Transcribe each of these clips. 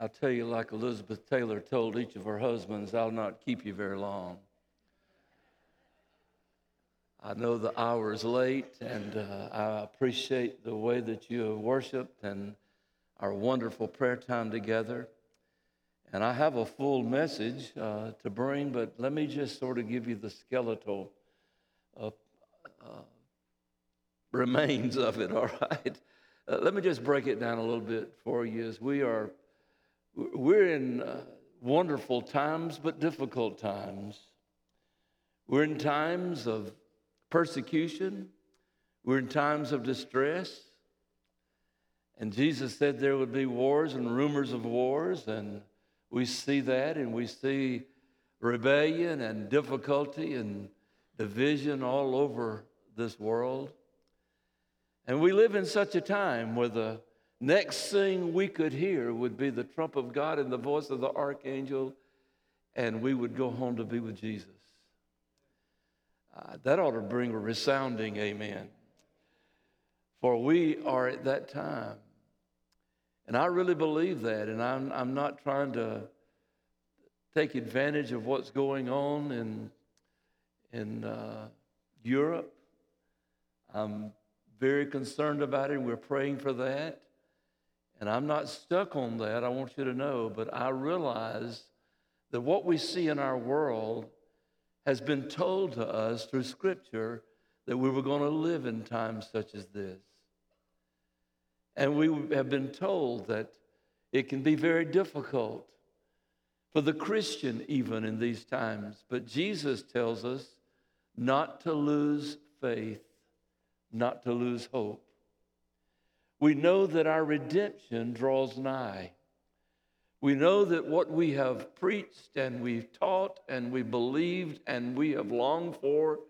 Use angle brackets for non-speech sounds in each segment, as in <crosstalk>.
I'll tell you, like Elizabeth Taylor told each of her husbands, I'll not keep you very long. I know the hour is late, and uh, I appreciate the way that you have worshiped and our wonderful prayer time together. And I have a full message uh, to bring, but let me just sort of give you the skeletal uh remains of it, <laughs> all right? Uh, let me just break it down a little bit for you as we are, we're in uh, wonderful times, but difficult times. We're in times of persecution, we're in times of distress. And Jesus said there would be wars and rumors of wars, and we see that, and we see rebellion and difficulty and division all over this world. And we live in such a time where the next thing we could hear would be the trump of God and the voice of the archangel, and we would go home to be with Jesus. Uh, that ought to bring a resounding amen. For we are at that time. And I really believe that. And I'm, I'm not trying to take advantage of what's going on in, in uh, Europe. I'm very concerned about it, and we're praying for that. And I'm not stuck on that, I want you to know, but I realize that what we see in our world has been told to us through Scripture that we were going to live in times such as this. And we have been told that it can be very difficult for the Christian, even in these times. But Jesus tells us not to lose faith, not to lose hope. We know that our redemption draws nigh. We know that what we have preached and we've taught and we believed and we have longed for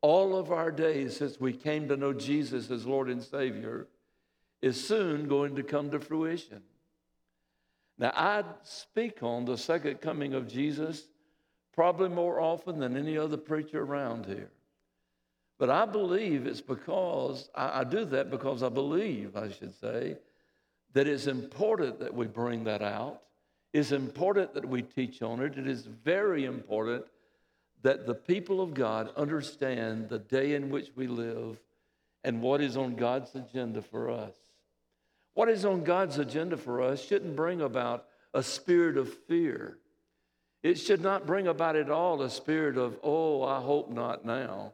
all of our days since we came to know Jesus as Lord and Savior is soon going to come to fruition. Now, I speak on the second coming of Jesus probably more often than any other preacher around here. But I believe it's because, I, I do that because I believe, I should say, that it's important that we bring that out. It's important that we teach on it. It is very important that the people of God understand the day in which we live and what is on God's agenda for us. What is on God's agenda for us shouldn't bring about a spirit of fear. It should not bring about at all a spirit of, oh, I hope not now.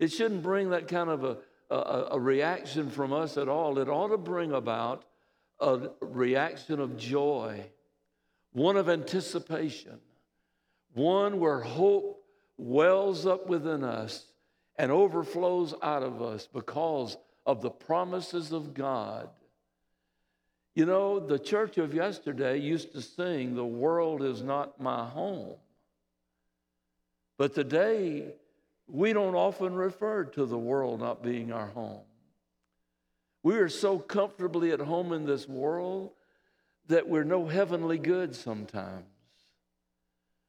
It shouldn't bring that kind of a, a, a reaction from us at all. It ought to bring about a reaction of joy, one of anticipation, one where hope wells up within us and overflows out of us because of the promises of God you know, the church of yesterday used to sing, The world is not my home. But today, we don't often refer to the world not being our home. We are so comfortably at home in this world that we're no heavenly good sometimes.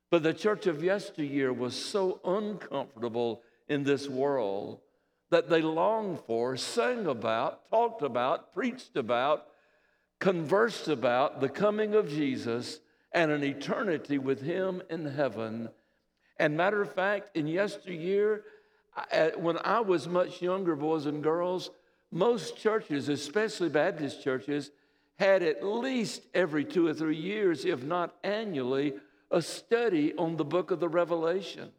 But the church of yesteryear was so uncomfortable in this world that they longed for, sang about, talked about, preached about, conversed about the coming of Jesus and an eternity with Him in heaven. And matter of fact, in yesteryear, uh, when I was much younger, boys and girls, most churches, especially Baptist churches, had at least every two or three years, if not annually, a study on the book of the Revelation,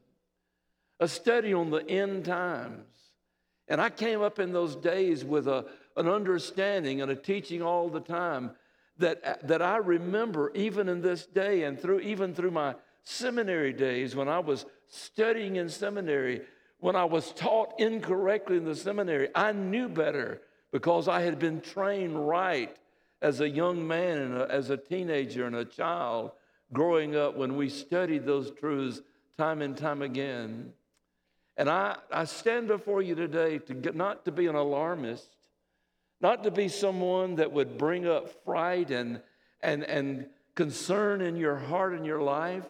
a study on the end times. And I came up in those days with a, an understanding and a teaching all the time that, uh, that I remember even in this day and through even through my seminary days when I was studying in seminary, when I was taught incorrectly in the seminary, I knew better because I had been trained right as a young man and a, as a teenager and a child growing up when we studied those truths time and time again. And I, I stand before you today to get, not to be an alarmist, not to be someone that would bring up fright and, and, and concern in your heart and your life.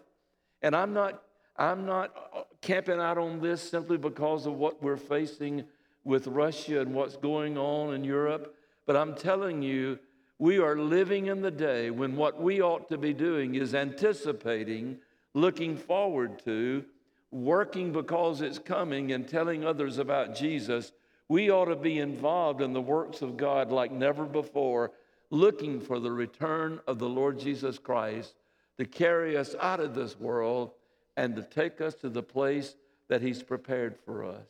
And I'm not, I'm not camping out on this simply because of what we're facing with Russia and what's going on in Europe, but I'm telling you, we are living in the day when what we ought to be doing is anticipating, looking forward to, working because it's coming, and telling others about Jesus. We ought to be involved in the works of God like never before, looking for the return of the Lord Jesus Christ to carry us out of this world and to take us to the place that He's prepared for us.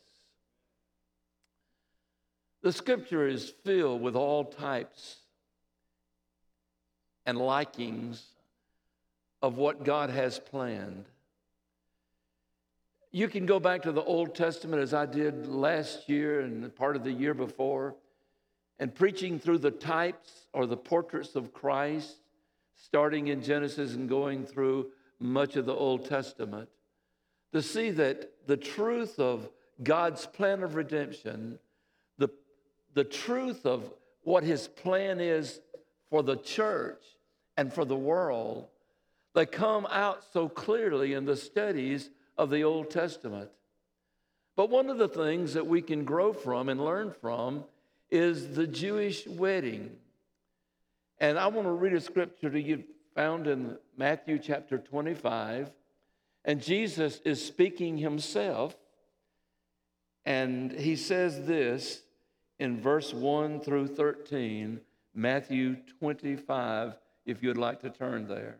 The scripture is filled with all types and likings of what God has planned. You can go back to the Old Testament as I did last year and part of the year before, and preaching through the types or the portraits of Christ, starting in Genesis and going through much of the Old Testament, to see that the truth of God's plan of redemption, the, the truth of what his plan is for the church and for the world, they come out so clearly in the studies of the Old Testament. But one of the things that we can grow from and learn from is the Jewish wedding. And I want to read a scripture to you found in Matthew chapter 25. And Jesus is speaking himself. And he says this in verse 1 through 13, Matthew 25, if you'd like to turn there.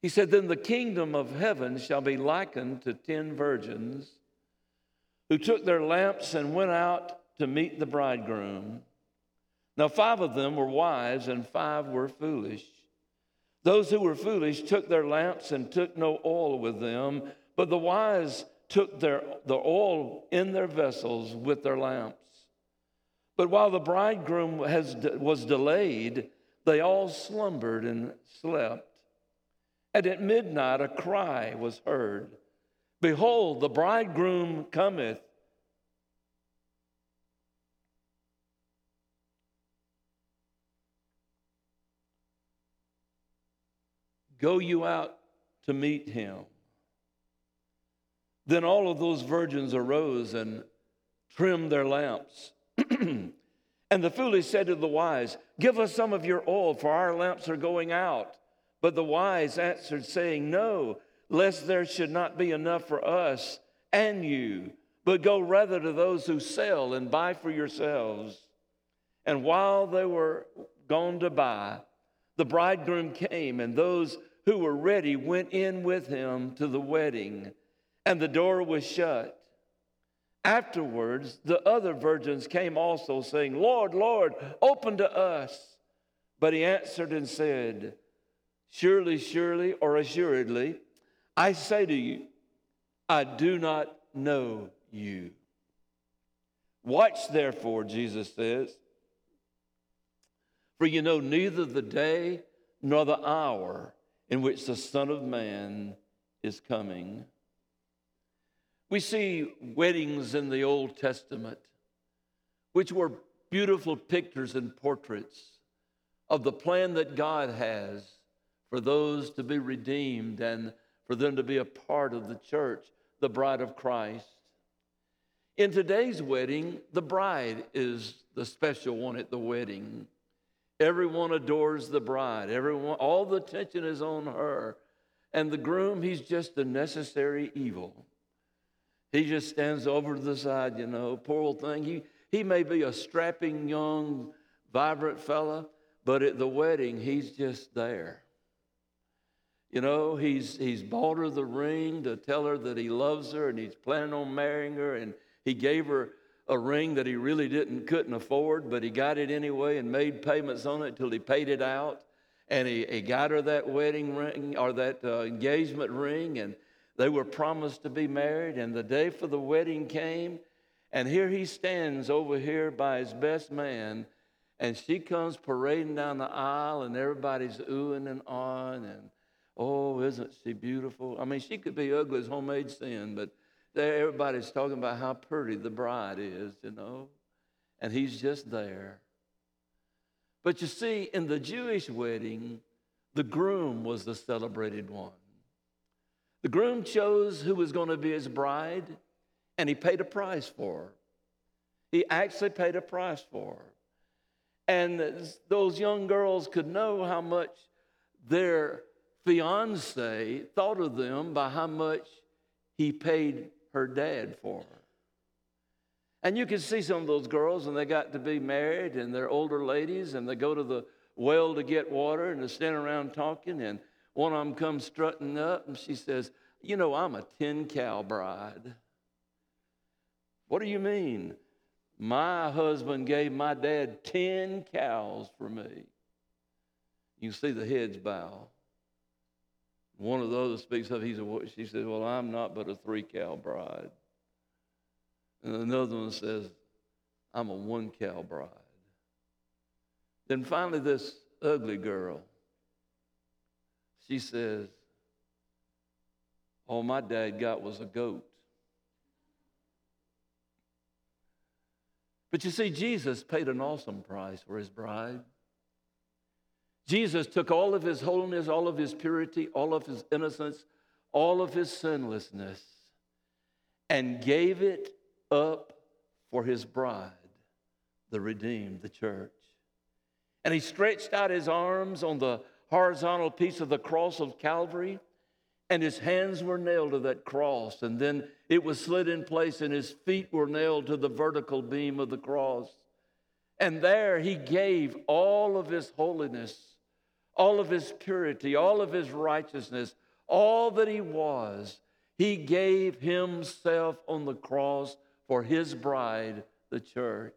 He said, Then the kingdom of heaven shall be likened to ten virgins who took their lamps and went out to meet the bridegroom. Now, five of them were wise and five were foolish. Those who were foolish took their lamps and took no oil with them, but the wise took their, the oil in their vessels with their lamps. But while the bridegroom has, was delayed, they all slumbered and slept. And at midnight a cry was heard Behold, the bridegroom cometh. Go you out to meet him. Then all of those virgins arose and trimmed their lamps. <clears throat> And the foolish said to the wise, Give us some of your oil, for our lamps are going out. But the wise answered, saying, No, lest there should not be enough for us and you, but go rather to those who sell and buy for yourselves. And while they were gone to buy, the bridegroom came, and those who were ready went in with him to the wedding, and the door was shut. Afterwards, the other virgins came also, saying, Lord, Lord, open to us. But he answered and said, Surely, surely, or assuredly, I say to you, I do not know you. Watch therefore, Jesus says, for you know neither the day nor the hour in which the Son of Man is coming. We see weddings in the Old Testament, which were beautiful pictures and portraits of the plan that God has for those to be redeemed and for them to be a part of the church, the bride of Christ. In today's wedding, the bride is the special one at the wedding. Everyone adores the bride. Everyone, all the attention is on her. And the groom, he's just a necessary evil. He just stands over to the side, you know, poor old thing. He, he may be a strapping, young, vibrant fella, but at the wedding, he's just there. You know, he's, he's bought her the ring to tell her that he loves her and he's planning on marrying her. And he gave her a ring that he really didn't, couldn't afford, but he got it anyway and made payments on it till he paid it out. And he, he got her that wedding ring or that uh, engagement ring. And they were promised to be married, and the day for the wedding came, and here he stands over here by his best man, and she comes parading down the aisle, and everybody's oohing and on, and oh, isn't she beautiful? I mean, she could be ugly as homemade sin, but everybody's talking about how pretty the bride is, you know, and he's just there. But you see, in the Jewish wedding, the groom was the celebrated one. The groom chose who was going to be his bride, and he paid a price for her. He actually paid a price for her. And those young girls could know how much their fiance thought of them by how much he paid her dad for her. And you can see some of those girls, and they got to be married, and they're older ladies, and they go to the well to get water, and they're standing around talking, and one of them comes strutting up, and she says, You know, I'm a 10 cow bride. What do you mean? My husband gave my dad 10 cows for me. You see the heads bow. One of the those speaks up. He's a, she says, Well, I'm not but a three cow bride. And another one says, I'm a one cow bride. Then finally, this ugly girl, she says, All my dad got was a goat. But you see, Jesus paid an awesome price for his bride. Jesus took all of his holiness, all of his purity, all of his innocence, all of his sinlessness, and gave it up for his bride, the redeemed, the church. And he stretched out his arms on the horizontal piece of the cross of Calvary and his hands were nailed to that cross, and then it was slid in place, and his feet were nailed to the vertical beam of the cross. And there he gave all of his holiness, all of his purity, all of his righteousness, all that he was. He gave himself on the cross for his bride, the church.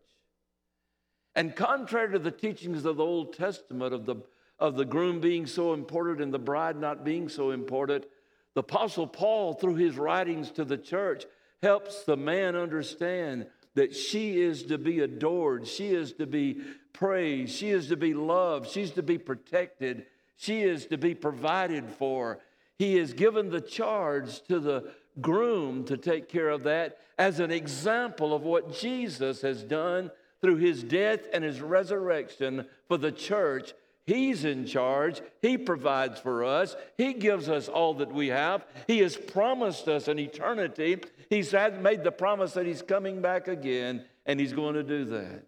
And contrary to the teachings of the Old Testament of the, of the groom being so important and the bride not being so important, the Apostle Paul, through his writings to the church, helps the man understand that she is to be adored, she is to be praised, she is to be loved, she's to be protected, she is to be provided for. He has given the charge to the groom to take care of that as an example of what Jesus has done through his death and his resurrection for the church He's in charge. He provides for us. He gives us all that we have. He has promised us an eternity. He's made the promise that He's coming back again, and He's going to do that.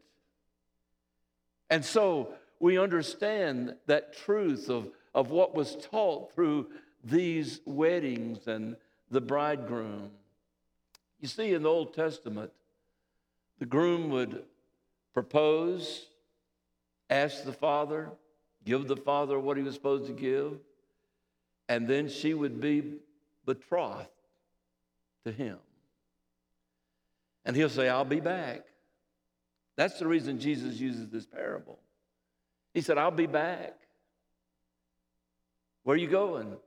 And so we understand that truth of, of what was taught through these weddings and the bridegroom. You see, in the Old Testament, the groom would propose, ask the father, give the father what he was supposed to give, and then she would be betrothed to him. And he'll say, I'll be back. That's the reason Jesus uses this parable. He said, I'll be back. Where are you going?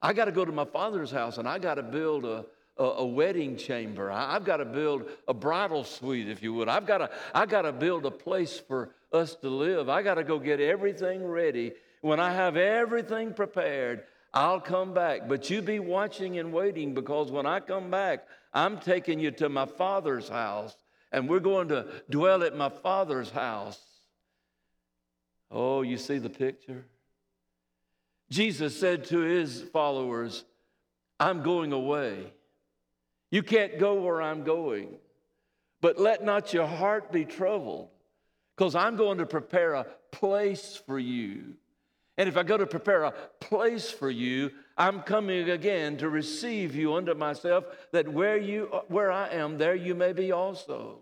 I got to go to my father's house and I got to build a, a, a, wedding chamber. I, have got to build a bridal suite, if you would. I've got to, I got to build a place for us to live. I got to go get everything ready. When I have everything prepared, I'll come back. But you be watching and waiting because when I come back, I'm taking you to my father's house and we're going to dwell at my father's house. Oh, you see the picture? Jesus said to his followers, I'm going away. You can't go where I'm going. But let not your heart be troubled because I'm going to prepare a place for you. And if I go to prepare a place for you, I'm coming again to receive you unto myself, that where you where I am, there you may be also.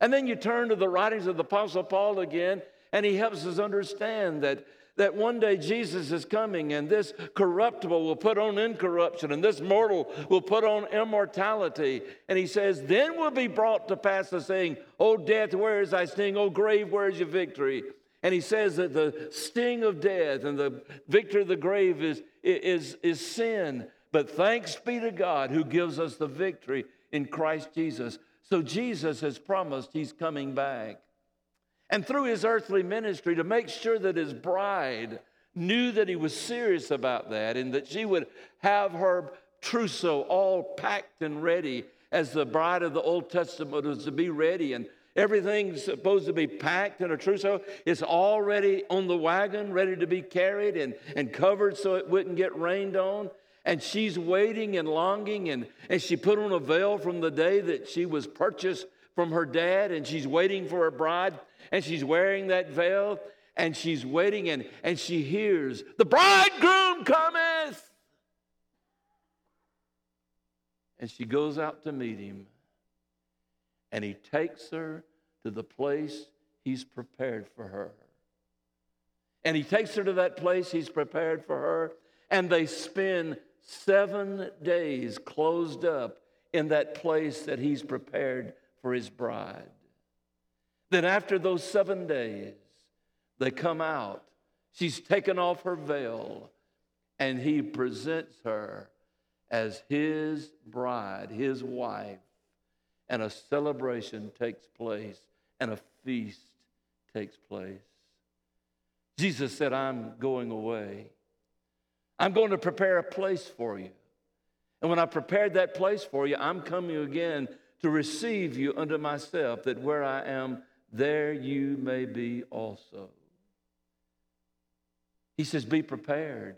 And then you turn to the writings of the Apostle Paul again, and he helps us understand that that one day Jesus is coming and this corruptible will put on incorruption and this mortal will put on immortality. And he says, Then will be brought to pass the saying, O death, where is thy sting? O grave, where is your victory? And he says that the sting of death and the victory of the grave is, is, is sin. But thanks be to God who gives us the victory in Christ Jesus. So Jesus has promised he's coming back and through his earthly ministry to make sure that his bride knew that he was serious about that and that she would have her trousseau all packed and ready as the bride of the Old Testament was to be ready and everything's supposed to be packed in a trousseau. It's already on the wagon, ready to be carried and, and covered so it wouldn't get rained on. And she's waiting and longing, and, and she put on a veil from the day that she was purchased from her dad and she's waiting for her bride and she's wearing that veil and she's waiting and, and she hears, The bridegroom cometh. And she goes out to meet him and he takes her to the place he's prepared for her. And he takes her to that place he's prepared for her, and they spend seven days closed up in that place that he's prepared for his bride. Then, after those seven days, they come out. She's taken off her veil, and he presents her as his bride, his wife, and a celebration takes place, and a feast takes place. Jesus said, I'm going away. I'm going to prepare a place for you. And when I prepared that place for you, I'm coming again to receive you unto myself, that where I am, there you may be also. He says, Be prepared.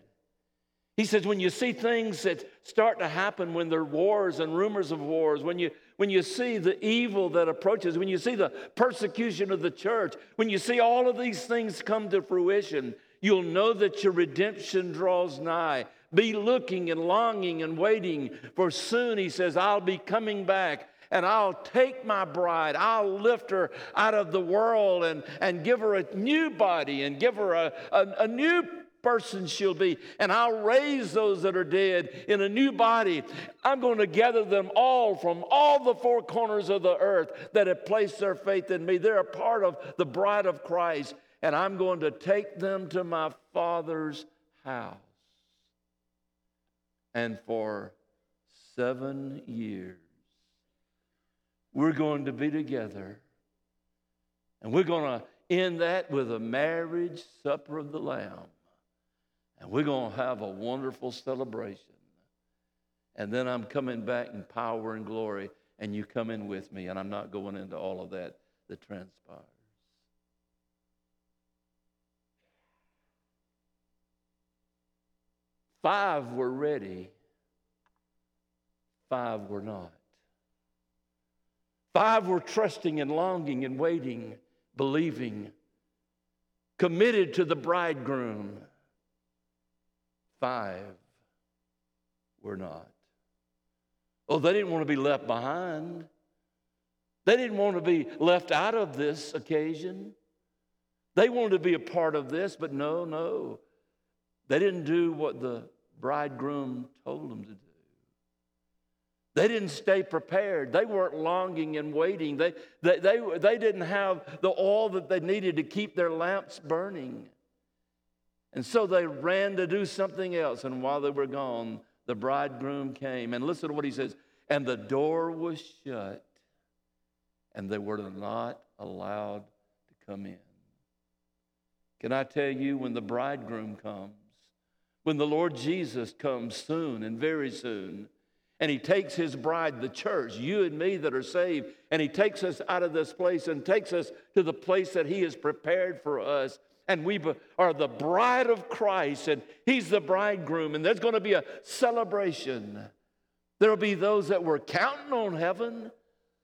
He says, when you see things that start to happen, when there are wars and rumors of wars, when you, when you see the evil that approaches, when you see the persecution of the church, when you see all of these things come to fruition, you'll know that your redemption draws nigh. Be looking and longing and waiting, for soon, he says, I'll be coming back and I'll take my bride, I'll lift her out of the world and, and give her a new body and give her a, a, a new person she'll be, and I'll raise those that are dead in a new body. I'm going to gather them all from all the four corners of the earth that have placed their faith in me. They're a part of the bride of Christ, and I'm going to take them to my Father's house. And for seven years, we're going to be together. And we're going to end that with a marriage supper of the Lamb. And we're going to have a wonderful celebration. And then I'm coming back in power and glory, and you come in with me. And I'm not going into all of that that transpires. Five were ready, five were not. Five were trusting and longing and waiting, believing, committed to the bridegroom. Five were not. Oh, they didn't want to be left behind. They didn't want to be left out of this occasion. They wanted to be a part of this, but no, no. They didn't do what the bridegroom told them to do. They didn't stay prepared. They weren't longing and waiting. They, they, they, they didn't have the oil that they needed to keep their lamps burning. And so they ran to do something else. And while they were gone, the bridegroom came. And listen to what he says and the door was shut, and they were not allowed to come in. Can I tell you, when the bridegroom comes, when the Lord Jesus comes soon and very soon, and he takes his bride, the church, you and me that are saved, and he takes us out of this place and takes us to the place that he has prepared for us and we are the bride of Christ, and He's the bridegroom, and there's going to be a celebration. There'll be those that were counting on heaven.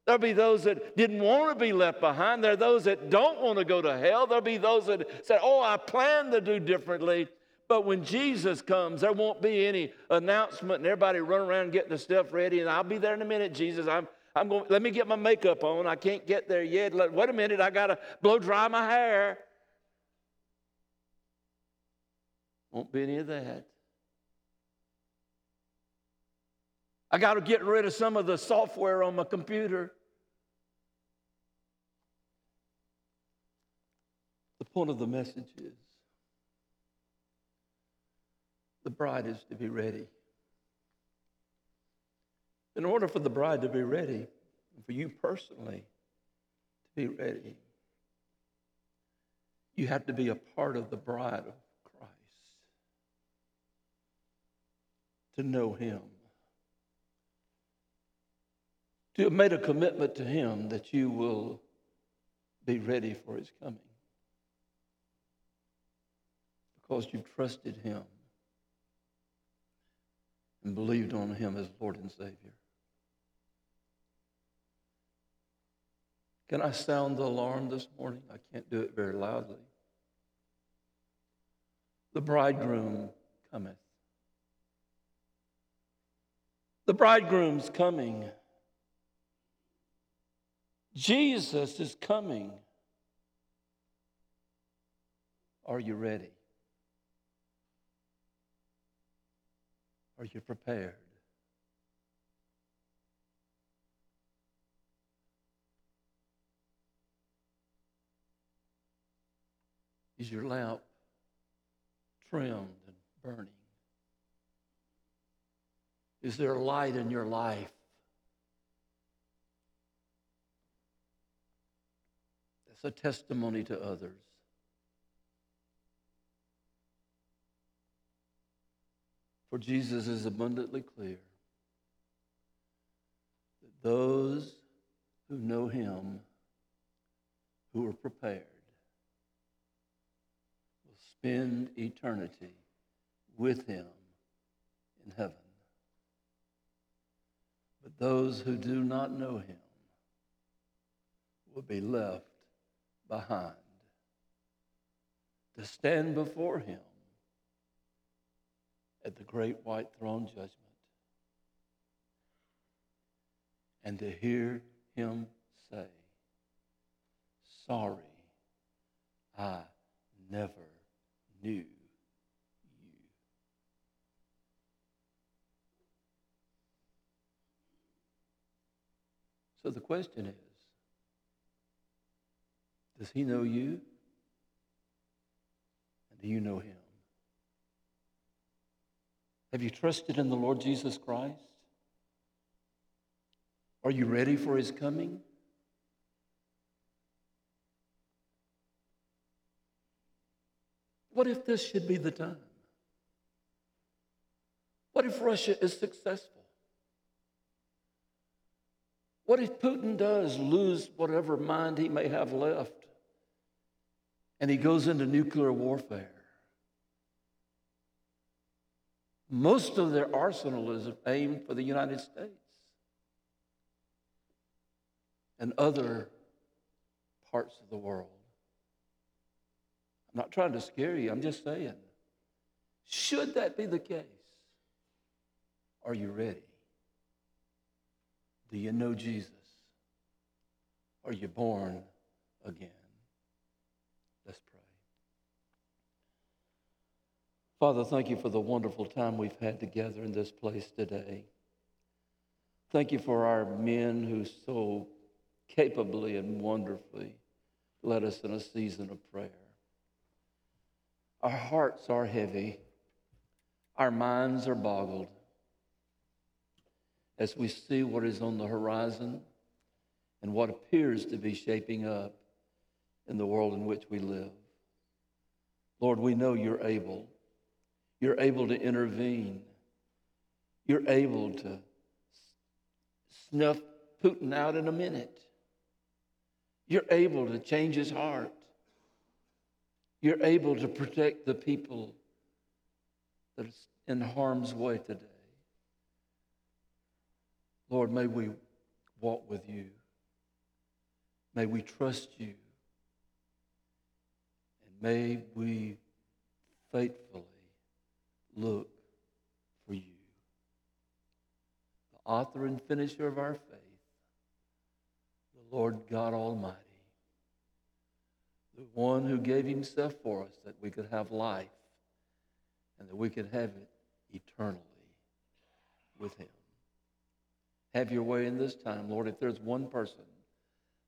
There'll be those that didn't want to be left behind. There are those that don't want to go to hell. There'll be those that said, Oh, I plan to do differently. But when Jesus comes, there won't be any announcement and everybody run around getting the stuff ready. And I'll be there in a minute, Jesus. I'm, I'm going, let me get my makeup on. I can't get there yet. Let, wait a minute, I got to blow dry my hair. Won't be any of that. I got to get rid of some of the software on my computer. The point of the message is the bride is to be ready. In order for the bride to be ready, for you personally to be ready, you have to be a part of the bride of to know Him, to have made a commitment to Him that you will be ready for His coming because you've trusted Him and believed on Him as Lord and Savior. Can I sound the alarm this morning? I can't do it very loudly. The bridegroom cometh. The bridegroom's coming. Jesus is coming. Are you ready? Are you prepared? Is your lamp trimmed and burning? Is there light in your life? That's a testimony to others. For Jesus is abundantly clear that those who know him, who are prepared, will spend eternity with him in heaven. But those who do not know him will be left behind. To stand before him at the great white throne judgment and to hear him say, Sorry, I never knew you. So the question is Does he know you? And do you know him? Have you trusted in the Lord Jesus Christ? Are you ready for his coming? What if this should be the time? What if Russia is successful? What if Putin does lose whatever mind he may have left and he goes into nuclear warfare? Most of their arsenal is aimed for the United States and other parts of the world. I'm not trying to scare you, I'm just saying. Should that be the case, are you ready? Do you know Jesus? Are you born again? Let's pray. Father, thank you for the wonderful time we've had together in this place today. Thank you for our men who so capably and wonderfully led us in a season of prayer. Our hearts are heavy, our minds are boggled as we see what is on the horizon and what appears to be shaping up in the world in which we live. Lord, we know you're able. You're able to intervene. You're able to snuff Putin out in a minute. You're able to change his heart. You're able to protect the people that is in harm's way today. Lord, may we walk with you. May we trust you. And may we faithfully look for you. The author and finisher of our faith, the Lord God Almighty, the one who gave himself for us that we could have life and that we could have it eternally with him. Have your way in this time, Lord. If there's one person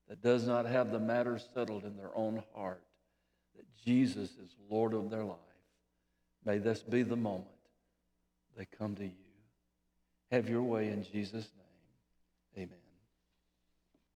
that does not have the matter settled in their own heart, that Jesus is Lord of their life, may this be the moment they come to you. Have your way in Jesus' name. Amen.